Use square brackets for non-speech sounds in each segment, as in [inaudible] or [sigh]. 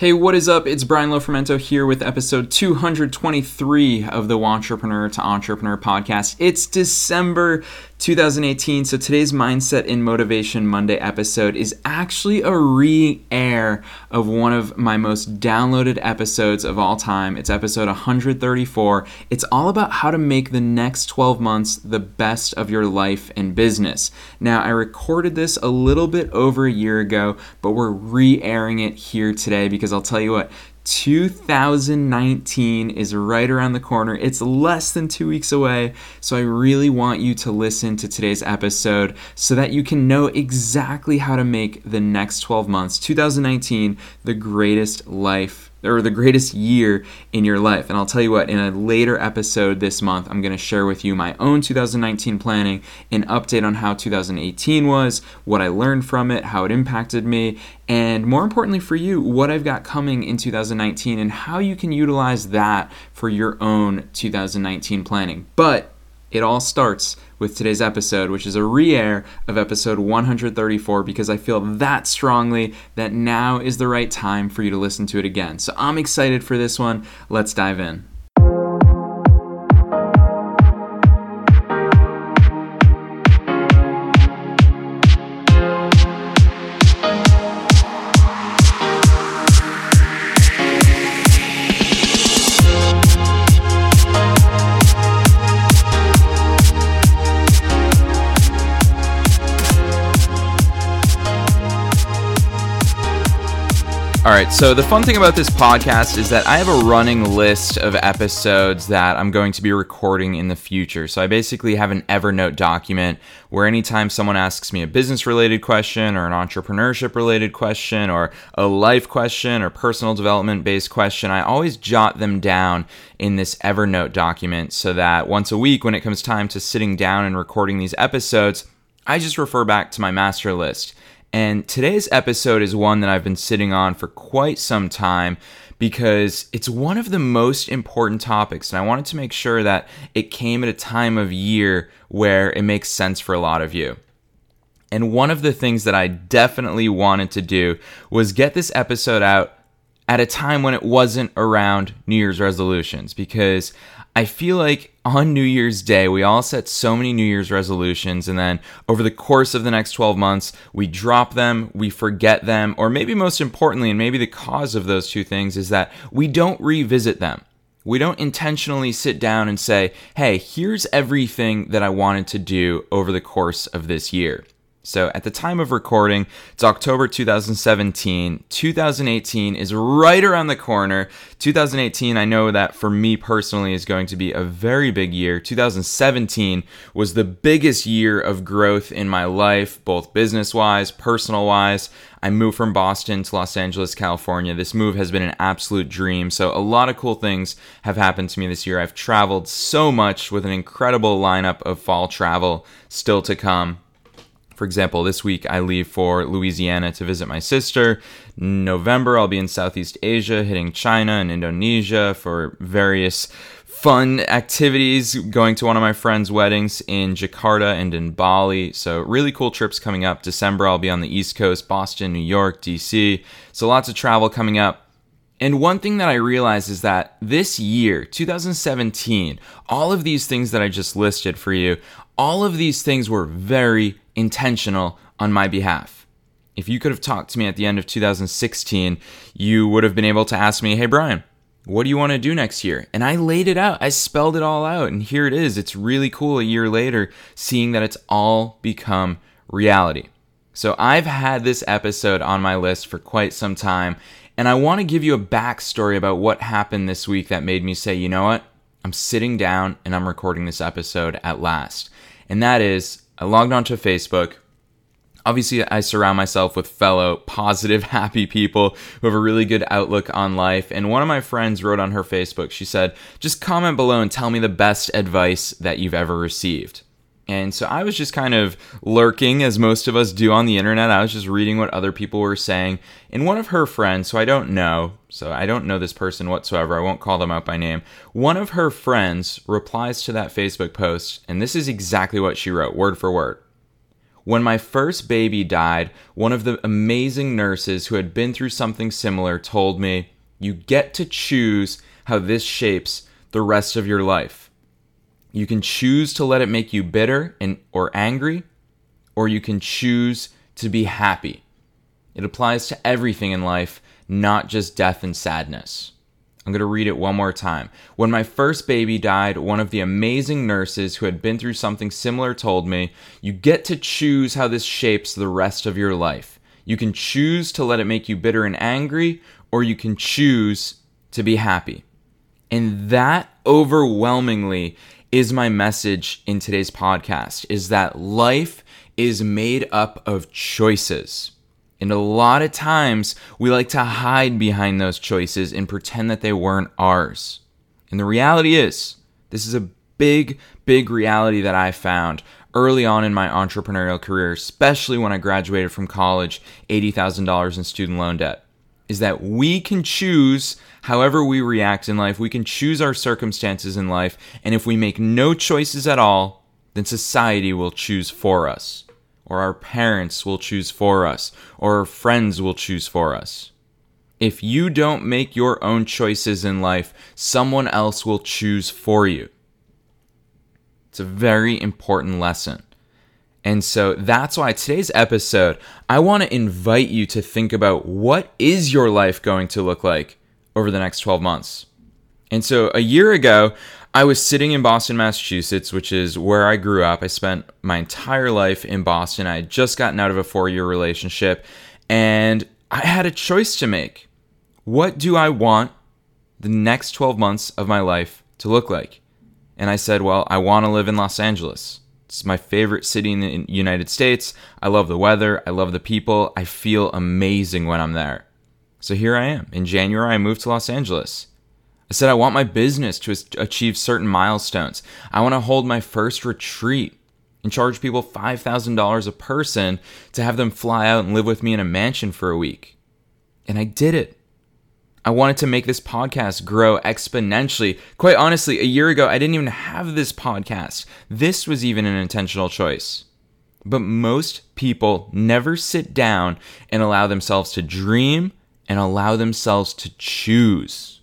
Hey, what is up? It's Brian Lofrumento here with episode 223 of the Wantrepreneur to Entrepreneur podcast. It's December 2018, so today's Mindset and Motivation Monday episode is actually a re air of one of my most downloaded episodes of all time. It's episode 134. It's all about how to make the next 12 months the best of your life and business. Now, I recorded this a little bit over a year ago, but we're re airing it here today because because I'll tell you what, 2019 is right around the corner. It's less than two weeks away. So I really want you to listen to today's episode so that you can know exactly how to make the next 12 months, 2019, the greatest life or the greatest year in your life. And I'll tell you what, in a later episode this month, I'm going to share with you my own 2019 planning, an update on how 2018 was, what I learned from it, how it impacted me, and more importantly for you, what I've got coming in 2019 and how you can utilize that for your own 2019 planning. But it all starts with today's episode, which is a re air of episode 134, because I feel that strongly that now is the right time for you to listen to it again. So I'm excited for this one. Let's dive in. All right, so the fun thing about this podcast is that I have a running list of episodes that I'm going to be recording in the future. So I basically have an Evernote document where anytime someone asks me a business related question or an entrepreneurship related question or a life question or personal development based question, I always jot them down in this Evernote document so that once a week, when it comes time to sitting down and recording these episodes, I just refer back to my master list. And today's episode is one that I've been sitting on for quite some time because it's one of the most important topics. And I wanted to make sure that it came at a time of year where it makes sense for a lot of you. And one of the things that I definitely wanted to do was get this episode out at a time when it wasn't around New Year's resolutions because I feel like on New Year's Day, we all set so many New Year's resolutions, and then over the course of the next 12 months, we drop them, we forget them, or maybe most importantly, and maybe the cause of those two things is that we don't revisit them. We don't intentionally sit down and say, hey, here's everything that I wanted to do over the course of this year. So at the time of recording, it's October 2017. 2018 is right around the corner. 2018, I know that for me personally is going to be a very big year. 2017 was the biggest year of growth in my life, both business wise, personal wise. I moved from Boston to Los Angeles, California. This move has been an absolute dream. So, a lot of cool things have happened to me this year. I've traveled so much with an incredible lineup of fall travel still to come. For example, this week I leave for Louisiana to visit my sister. November, I'll be in Southeast Asia, hitting China and Indonesia for various fun activities, going to one of my friends' weddings in Jakarta and in Bali. So, really cool trips coming up. December, I'll be on the East Coast, Boston, New York, DC. So, lots of travel coming up. And one thing that I realized is that this year, 2017, all of these things that I just listed for you, all of these things were very intentional on my behalf. If you could have talked to me at the end of 2016, you would have been able to ask me, Hey, Brian, what do you want to do next year? And I laid it out. I spelled it all out. And here it is. It's really cool a year later seeing that it's all become reality. So I've had this episode on my list for quite some time. And I want to give you a backstory about what happened this week that made me say, you know what? I'm sitting down and I'm recording this episode at last. And that is I logged onto Facebook. Obviously, I surround myself with fellow positive, [laughs] happy people who have a really good outlook on life. And one of my friends wrote on her Facebook, she said, just comment below and tell me the best advice that you've ever received. And so I was just kind of lurking, as most of us do on the internet. I was just reading what other people were saying. And one of her friends, who I don't know, so I don't know this person whatsoever, I won't call them out by name. One of her friends replies to that Facebook post, and this is exactly what she wrote, word for word. When my first baby died, one of the amazing nurses who had been through something similar told me, You get to choose how this shapes the rest of your life. You can choose to let it make you bitter and, or angry, or you can choose to be happy. It applies to everything in life, not just death and sadness. I'm going to read it one more time. When my first baby died, one of the amazing nurses who had been through something similar told me, You get to choose how this shapes the rest of your life. You can choose to let it make you bitter and angry, or you can choose to be happy. And that overwhelmingly is my message in today's podcast is that life is made up of choices. And a lot of times we like to hide behind those choices and pretend that they weren't ours. And the reality is, this is a big, big reality that I found early on in my entrepreneurial career, especially when I graduated from college, $80,000 in student loan debt, is that we can choose however we react in life. We can choose our circumstances in life. And if we make no choices at all, then society will choose for us or our parents will choose for us, or our friends will choose for us. If you don't make your own choices in life, someone else will choose for you. It's a very important lesson. And so that's why today's episode, I want to invite you to think about what is your life going to look like over the next 12 months. And so a year ago, I was sitting in Boston, Massachusetts, which is where I grew up. I spent my entire life in Boston. I had just gotten out of a four year relationship, and I had a choice to make. What do I want the next 12 months of my life to look like? And I said, well, I want to live in Los Angeles. It's my favorite city in the United States. I love the weather. I love the people. I feel amazing when I'm there. So here I am. In January, I moved to Los Angeles. I said, I want my business to achieve certain milestones. I want to hold my first retreat and charge people $5,000 a person to have them fly out and live with me in a mansion for a week. And I did it. I wanted to make this podcast grow exponentially. Quite honestly, a year ago, I didn't even have this podcast. This was even an intentional choice. But most people never sit down and allow themselves to dream and allow themselves to choose.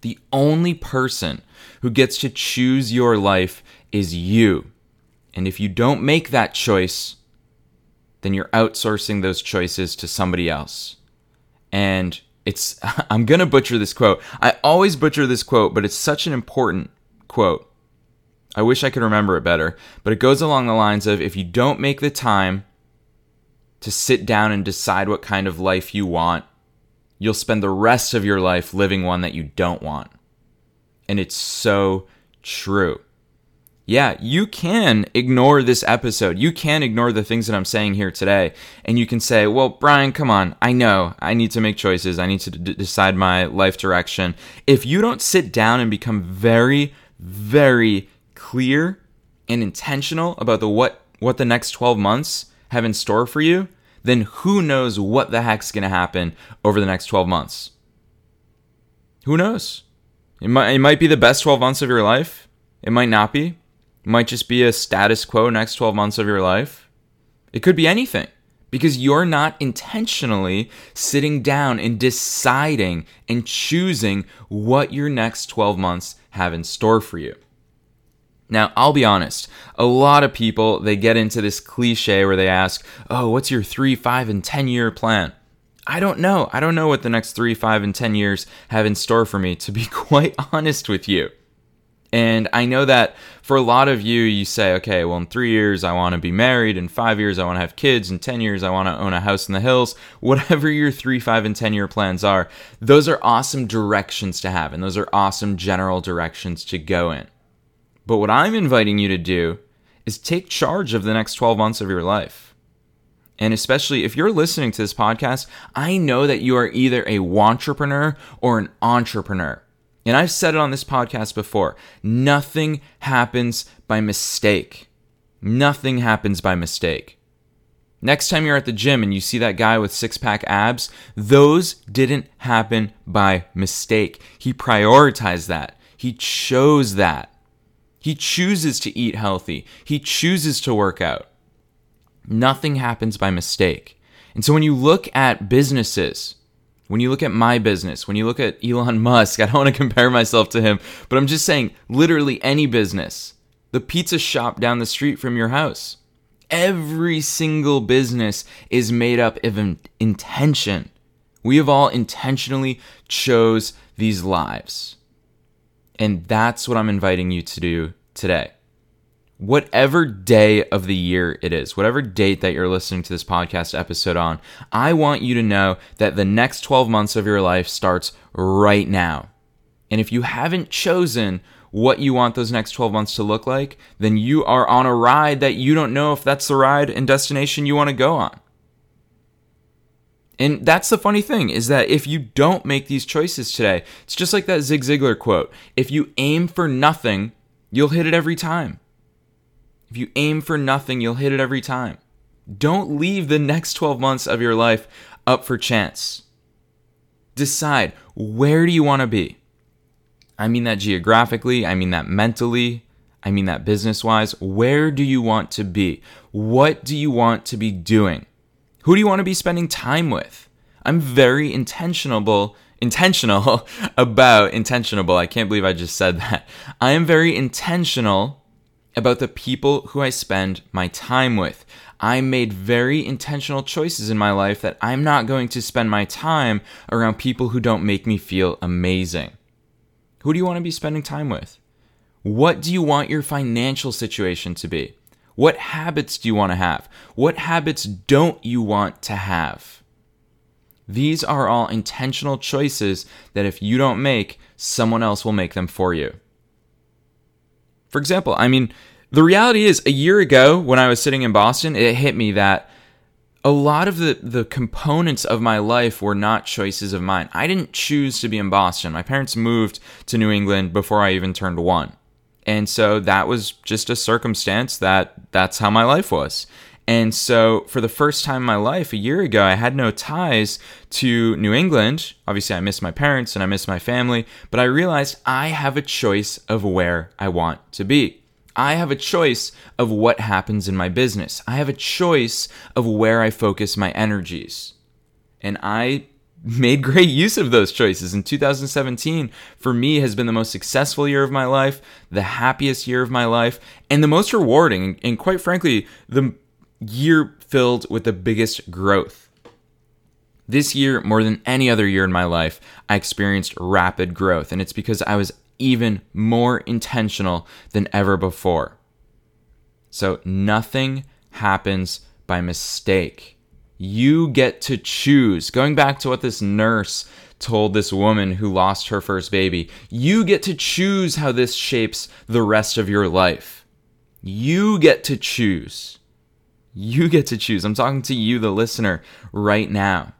The only person who gets to choose your life is you. And if you don't make that choice, then you're outsourcing those choices to somebody else. And it's, [laughs] I'm going to butcher this quote. I always butcher this quote, but it's such an important quote. I wish I could remember it better, but it goes along the lines of if you don't make the time to sit down and decide what kind of life you want, you'll spend the rest of your life living one that you don't want. And it's so true. Yeah, you can ignore this episode. You can ignore the things that I'm saying here today. And you can say, well, Brian, come on. I know I need to make choices. I need to d- decide my life direction. If you don't sit down and become very, very clear and intentional about the what, what the next 12 months have in store for you, then who knows what the heck's going to happen over the next 12 months? Who knows? It might, it might be the best 12 months of your life. It might not be. It might just be a status quo next 12 months of your life. It could be anything because you're not intentionally sitting down and deciding and choosing what your next 12 months have in store for you. Now, I'll be honest, a lot of people they get into this cliche where they ask, "Oh, what's your 3, 5 and 10 year plan?" I don't know. I don't know what the next 3, 5 and 10 years have in store for me to be [laughs] quite honest with you. And I know that for a lot of you, you say, okay, well, in three years, I want to be married. In five years, I want to have kids. In 10 years, I want to own a house in the hills. Whatever your three, five, and 10 year plans are, those are awesome directions to have. And those are awesome general directions to go in. But what I'm inviting you to do is take charge of the next 12 months of your life. And especially if you're listening to this podcast, I know that you are either a wantrepreneur or an entrepreneur. And I've said it on this podcast before nothing happens by mistake. Nothing happens by mistake. Next time you're at the gym and you see that guy with six pack abs, those didn't happen by mistake. He prioritized that, he chose that. He chooses to eat healthy. He chooses to work out. Nothing happens by mistake. And so when you look at businesses, when you look at my business, when you look at Elon [laughs] Musk, I don't want to compare myself to him, but I'm just saying literally any business, the pizza shop down the street from your house. Every single business is made up of intention. We have all intentionally chose these lives. And that's what I'm inviting you to do today whatever day of the year it is, whatever date that you're listening to this podcast episode on, I want you to know that the next 12 months of your life starts right now. And if you haven't chosen what you want those next 12 months to look like, then you are on a ride that you don't know if that's the ride and destination you want to go on. And that's the funny thing is that if you don't make these choices today, it's just like that Zig Ziglar quote if you aim for nothing, you'll hit it every time. If you aim for nothing, you'll hit it every time. Don't leave the next 12 months of your life up for chance. Decide where do you want to be? I mean that geographically, I mean that mentally, I mean that business wise. Where do you want to be? What do you want to be doing? Who do you want to be spending time with? I'm very intentional intentional [laughs] about intentionable. I can't believe I just said that. I am very intentional about the people who I spend my time with. I made very intentional choices in my life that I'm not going to spend my time around people who don't make me feel amazing. Who do you want to be spending time with? What do you want your financial situation to be? What habits do you want to have? What habits don't you want to have? These are all intentional choices that if you don't make, someone else will make them for you. For example, I mean, the reality is, a year ago when I was sitting in Boston, it hit me that a lot of the, the components of my life were not choices of mine. I didn't choose to be in Boston. My parents moved to New England before I even turned one. And so that was just a circumstance that that's how my life was. And so, for the first time in my life, a year ago, I had no ties to New England. Obviously, I miss my parents and I miss my family, but I realized I have a choice of where I want to be. I have a choice of what happens in my business. I have a choice of where I focus my energies. And I made great [laughs] use of those choices. In 2017, for me, has been the most successful year of my life, the happiest year of my life, and the most rewarding, and quite frankly, the year filled with the biggest growth. This year, more than any other year in my life, I experienced rapid growth, and it's because I was even more intentional than ever before. So, nothing happens by mistake. You get to choose. Going back to what this nurse told this woman who lost her first baby, you get to choose how this shapes the rest of your life. You get to choose. You get to choose. I'm talking to you, the listener, right now.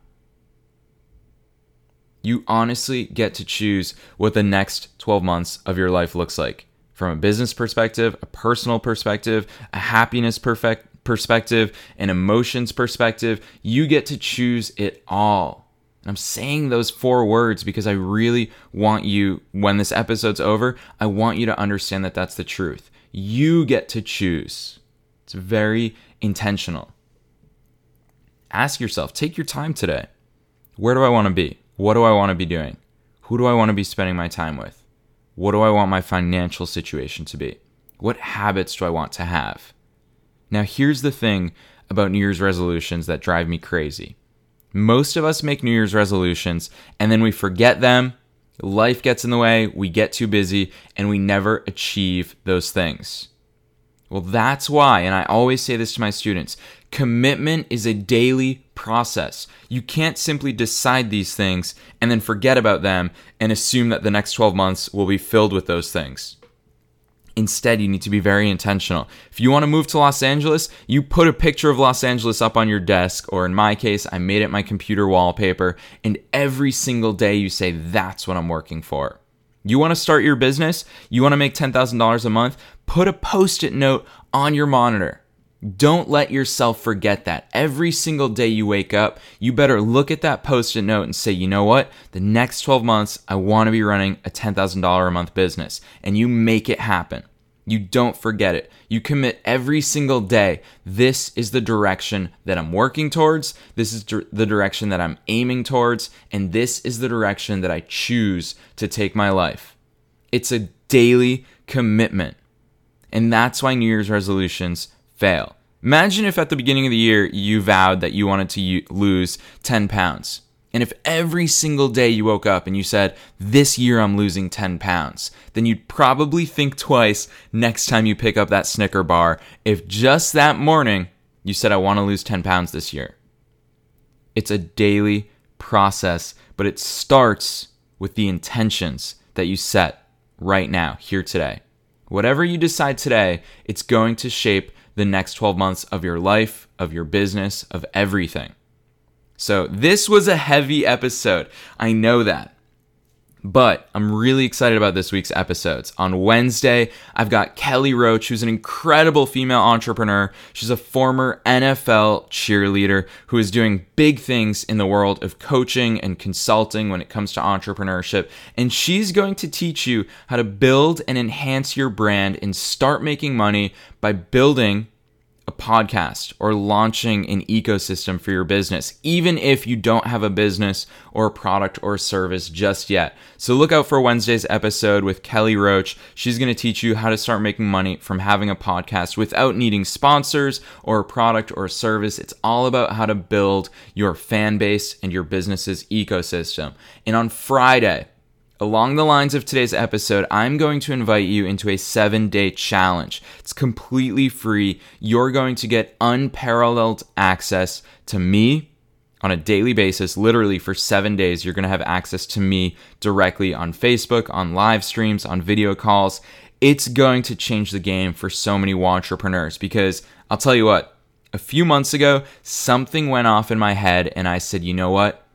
You honestly get to choose what the next 12 months of your life looks like from a business perspective, a personal perspective, a happiness perfect perspective, an emotions perspective. You get to choose it all. And I'm saying those four words because I really want you, when this episode's over, I want you to understand that that's the truth. You get to choose. It's very intentional. Ask yourself, take your time today. Where do I want to be? What do I want to be doing? Who do I want to be spending my time with? What do I want my financial situation to be? What habits do I want to have? Now, here's the thing about New Year's resolutions that drive me crazy. Most of us make New Year's resolutions and then we forget them. Life gets in the way, we get too busy, and we never achieve those things. Well, that's why, and I always say this to my students commitment is a daily process. You can't simply decide these things and then forget about them and assume that the next 12 months will be filled with those things. Instead, you need to be very intentional. If you want to move to Los Angeles, you put a picture of Los Angeles up on your desk, or in my case, I made it my computer wallpaper, and every single day you say, That's what I'm working for. You want to start your business? You want to make $10,000 a month? Put a post it note on your monitor. Don't let yourself forget that. Every single day you wake up, you better look at that post it note and say, you know what? The next 12 months, I want to be running a $10,000 a month business. And you make it happen. You don't forget it. You commit every single day. This is the direction that I'm working towards. This is the direction that I'm aiming towards. And this is the direction that I choose to take my life. It's a daily commitment. And that's why New Year's resolutions fail. Imagine if at the beginning of the year you vowed that you wanted to lose 10 pounds. And if every single day you woke up and you said, This year I'm losing 10 pounds, then you'd probably think twice next time you pick up that Snicker bar if just that morning you said, I want to lose 10 pounds this year. It's a daily process, but it starts with the intentions that you set right now, here today. Whatever you decide today, it's going to shape the next 12 months of your life, of your business, of everything. So, this was a heavy episode. I know that. But I'm really excited about this week's episodes. On Wednesday, I've got Kelly Roach, who's an incredible female entrepreneur. She's a former NFL cheerleader who is doing big things in the world of coaching and consulting when it comes to entrepreneurship. And she's going to teach you how to build and enhance your brand and start making money by building a podcast or launching an ecosystem for your business, even if you don't have a business or a product or service just yet. So look out for Wednesday's episode with Kelly Roach. She's going to teach you how to start making money from having a podcast without needing sponsors or a product or a service. It's all about how to build your fan base and your business's ecosystem. And on Friday, Along the lines of today's episode, I'm going to invite you into a seven day challenge. It's completely free. You're going to get unparalleled access to me on a daily basis, literally for seven days. You're going to have access to me directly on Facebook, on live streams, on video calls. It's going to change the game for so many entrepreneurs because I'll tell you what, a few months ago, something went off in my head, and I said, you know what?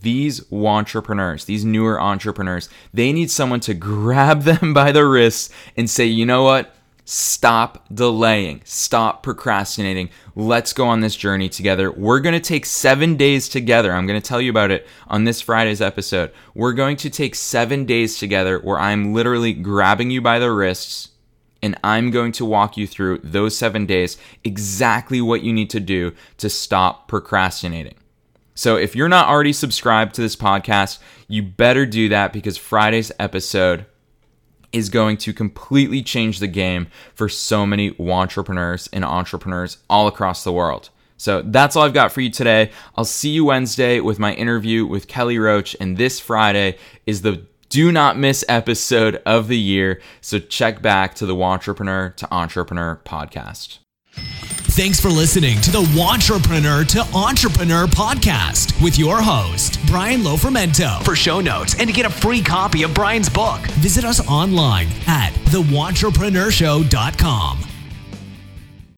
These entrepreneurs, these newer entrepreneurs, they need someone to grab [laughs] them by the wrists and say, you know what? Stop delaying. Stop procrastinating. Let's go on this journey together. We're going to take seven days together. I'm going to tell you about it on this Friday's episode. We're going to take seven days together where I'm literally grabbing you by the wrists and I'm going to walk you through those seven days exactly what you need to do to stop procrastinating. So if you're not already subscribed to this podcast, you better do that because Friday's episode is going to completely change the game for so many entrepreneurs and entrepreneurs all across the world. So that's all I've got for you today. I'll see you Wednesday with my interview with Kelly Roach, and this Friday is the do not miss episode of the year. So check back to the Wantrepreneur to Entrepreneur podcast. Thanks for listening to the Wantrepreneur to Entrepreneur podcast with your host, Brian Lofrumento. For show notes and to get a free copy of Brian's book, visit us online at thewantrepreneurShow.com.